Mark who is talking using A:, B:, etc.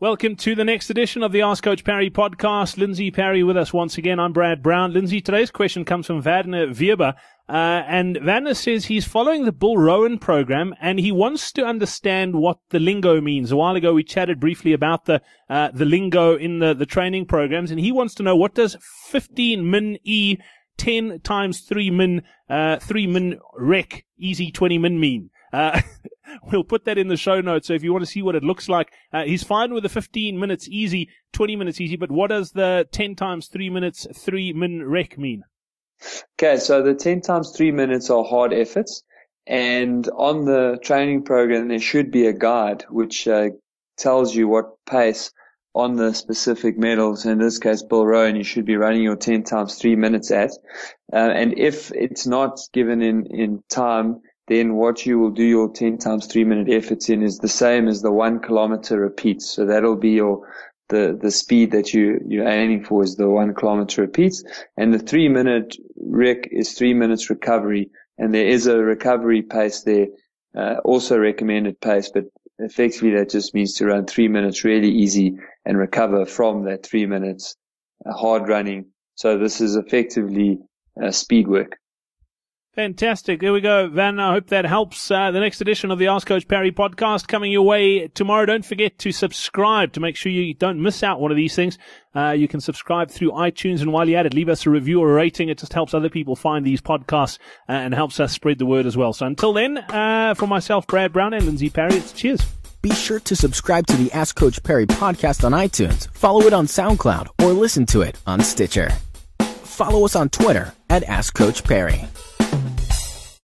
A: Welcome to the next edition of the Ask Coach Parry podcast. Lindsey Parry with us once again. I'm Brad Brown. Lindsey, today's question comes from Vadner Weber. Uh, and Vanna says he's following the Bill Rowan program and he wants to understand what the lingo means. A while ago, we chatted briefly about the, uh, the lingo in the, the training programs and he wants to know what does 15 min E 10 times 3 min, uh, 3 min rec easy 20 min mean? Uh, we'll put that in the show notes. So if you want to see what it looks like, uh, he's fine with the 15 minutes easy, 20 minutes easy, but what does the 10 times 3 minutes 3 min rec mean?
B: Okay, so the 10 times 3 minutes are hard efforts. And on the training program, there should be a guide which uh, tells you what pace on the specific medals, in this case, Bill Rowan, you should be running your 10 times 3 minutes at. Uh, and if it's not given in, in time, then what you will do your 10 times 3 minute efforts in is the same as the 1 kilometer repeats. So that'll be your the, the speed that you, you're aiming for is the one kilometer repeats. And the three minute rec is three minutes recovery. And there is a recovery pace there, uh, also recommended pace, but effectively that just means to run three minutes really easy and recover from that three minutes uh, hard running. So this is effectively uh, speed work.
A: Fantastic. There we go, Van. I hope that helps. Uh, the next edition of the Ask Coach Parry podcast coming your way tomorrow. Don't forget to subscribe to make sure you don't miss out one of these things. Uh, you can subscribe through iTunes, and while you're at it, leave us a review or a rating. It just helps other people find these podcasts uh, and helps us spread the word as well. So until then, uh, for myself, Brad Brown, and Lindsey Parry, it's cheers.
C: Be sure to subscribe to the Ask Coach Parry podcast on iTunes, follow it on SoundCloud, or listen to it on Stitcher. Follow us on Twitter at Ask Coach Parry.